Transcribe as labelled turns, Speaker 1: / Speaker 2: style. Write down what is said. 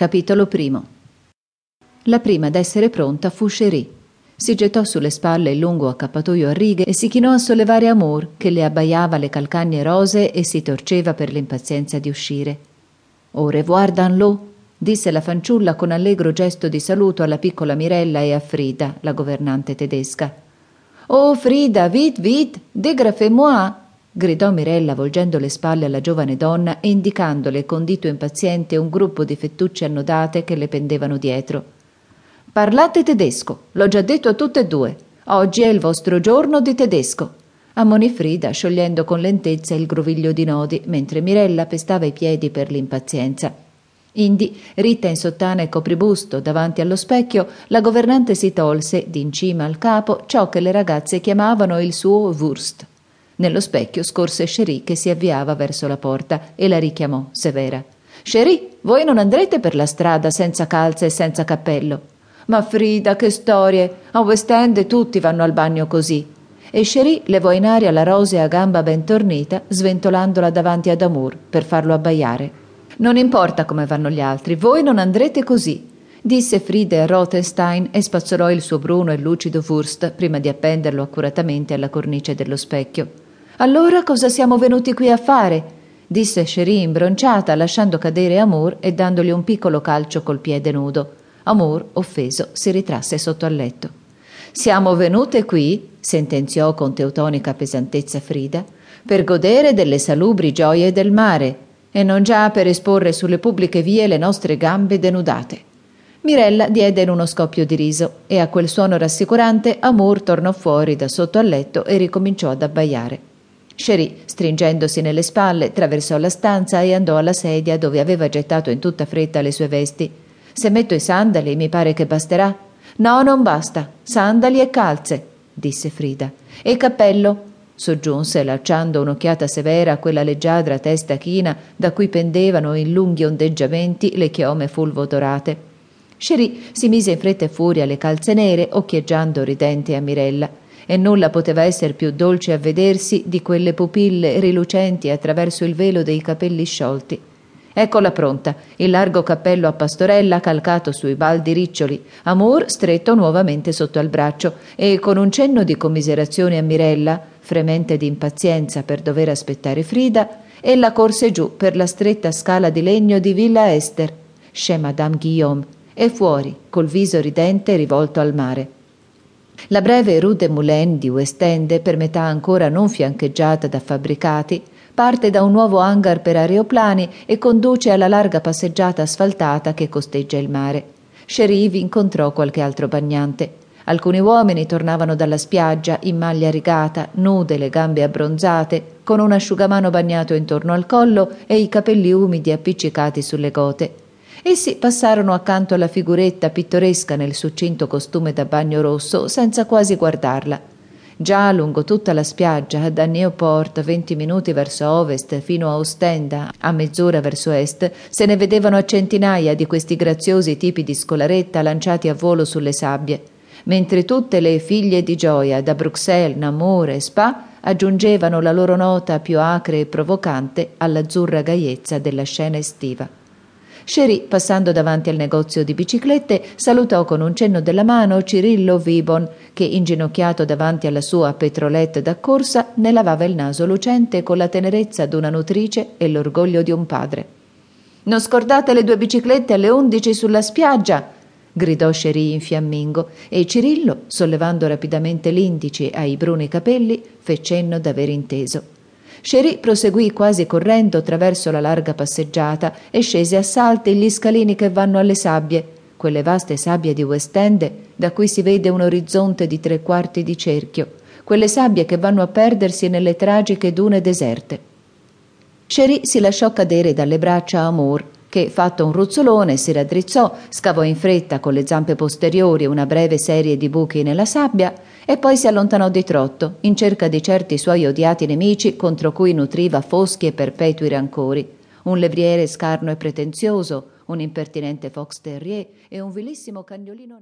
Speaker 1: Capitolo primo. La prima ad essere pronta fu Cherie. Si gettò sulle spalle il lungo accappatoio a righe e si chinò a sollevare Amour, che le abbaiava le calcagne rosee e si torceva per l'impazienza di uscire. Au revoir, Danlot, disse la fanciulla con allegro gesto di saluto alla piccola Mirella e a Frida, la governante tedesca. Oh, Frida, vite, vite, dégrafez-moi! Gridò Mirella volgendo le spalle alla giovane donna e indicandole con dito impaziente un gruppo di fettucce annodate che le pendevano dietro. Parlate tedesco, l'ho già detto a tutte e due. Oggi è il vostro giorno di tedesco. Ammonì Frida, sciogliendo con lentezza il groviglio di nodi, mentre Mirella pestava i piedi per l'impazienza. Indi, ritta in sottana e copribusto davanti allo specchio, la governante si tolse, d'incima al capo, ciò che le ragazze chiamavano il suo Wurst. Nello specchio scorse Cherie che si avviava verso la porta e la richiamò severa. Cherie, voi non andrete per la strada senza calze e senza cappello. Ma Frida, che storie! A West End tutti vanno al bagno così. E Cherie levò in aria la rosea gamba ben tornita, sventolandola davanti ad Amour per farlo abbaiare. Non importa come vanno gli altri, voi non andrete così, disse Frida a Rothenstein e spazzolò il suo bruno e lucido Wurst prima di appenderlo accuratamente alla cornice dello specchio. Allora cosa siamo venuti qui a fare? disse Cherie imbronciata, lasciando cadere Amour e dandogli un piccolo calcio col piede nudo. Amour, offeso, si ritrasse sotto al letto. Siamo venute qui, sentenziò con teutonica pesantezza Frida, per godere delle salubri gioie del mare e non già per esporre sulle pubbliche vie le nostre gambe denudate. Mirella diede in uno scoppio di riso e a quel suono rassicurante Amour tornò fuori da sotto al letto e ricominciò ad abbaiare. Cherie, stringendosi nelle spalle, attraversò la stanza e andò alla sedia dove aveva gettato in tutta fretta le sue vesti. Se metto i sandali mi pare che basterà. No, non basta. Sandali e calze, disse Frida. E cappello? soggiunse, lasciando un'occhiata severa a quella leggiadra testa china da cui pendevano in lunghi ondeggiamenti le chiome fulvo dorate. Cherie si mise in fretta e furia le calze nere, occhieggiando ridente a Mirella e nulla poteva essere più dolce a vedersi di quelle pupille rilucenti attraverso il velo dei capelli sciolti. Eccola pronta, il largo cappello a pastorella calcato sui baldi riccioli, Amour stretto nuovamente sotto al braccio e con un cenno di commiserazione a Mirella, fremente di impazienza per dover aspettare Frida, ella corse giù per la stretta scala di legno di Villa Esther, chez Madame Guillaume, e fuori, col viso ridente rivolto al mare. La breve Rue de Moulin di West End, per metà ancora non fiancheggiata da fabbricati, parte da un nuovo hangar per aeroplani e conduce alla larga passeggiata asfaltata che costeggia il mare. Sheriff incontrò qualche altro bagnante. Alcuni uomini tornavano dalla spiaggia in maglia rigata, nude, le gambe abbronzate, con un asciugamano bagnato intorno al collo e i capelli umidi appiccicati sulle gote. Essi passarono accanto alla figuretta pittoresca nel succinto costume da bagno rosso senza quasi guardarla. Già lungo tutta la spiaggia, da Newport, venti minuti verso ovest, fino a Ostenda, a mezz'ora verso est, se ne vedevano a centinaia di questi graziosi tipi di scolaretta lanciati a volo sulle sabbie, mentre tutte le figlie di gioia da Bruxelles, Namur e Spa aggiungevano la loro nota più acre e provocante all'azzurra gaiezza della scena estiva. Cherie, passando davanti al negozio di biciclette, salutò con un cenno della mano Cirillo Vibon, che, inginocchiato davanti alla sua petrolette da corsa, ne lavava il naso lucente con la tenerezza d'una nutrice e l'orgoglio di un padre. Non scordate le due biciclette alle undici sulla spiaggia! gridò Cherie in fiammingo, e Cirillo, sollevando rapidamente l'indice ai bruni capelli, fe cenno d'aver inteso. Cherie proseguì quasi correndo attraverso la larga passeggiata e scese a salti gli scalini che vanno alle sabbie, quelle vaste sabbie di West End da cui si vede un orizzonte di tre quarti di cerchio, quelle sabbie che vanno a perdersi nelle tragiche dune deserte. Cherie si lasciò cadere dalle braccia Amour, che, fatto un ruzzolone, si raddrizzò, scavò in fretta con le zampe posteriori una breve serie di buchi nella sabbia e poi si allontanò di trotto, in cerca di certi suoi odiati nemici contro cui nutriva foschi e perpetui rancori. Un levriere scarno e pretenzioso, un impertinente fox terrier e un vilissimo cagnolino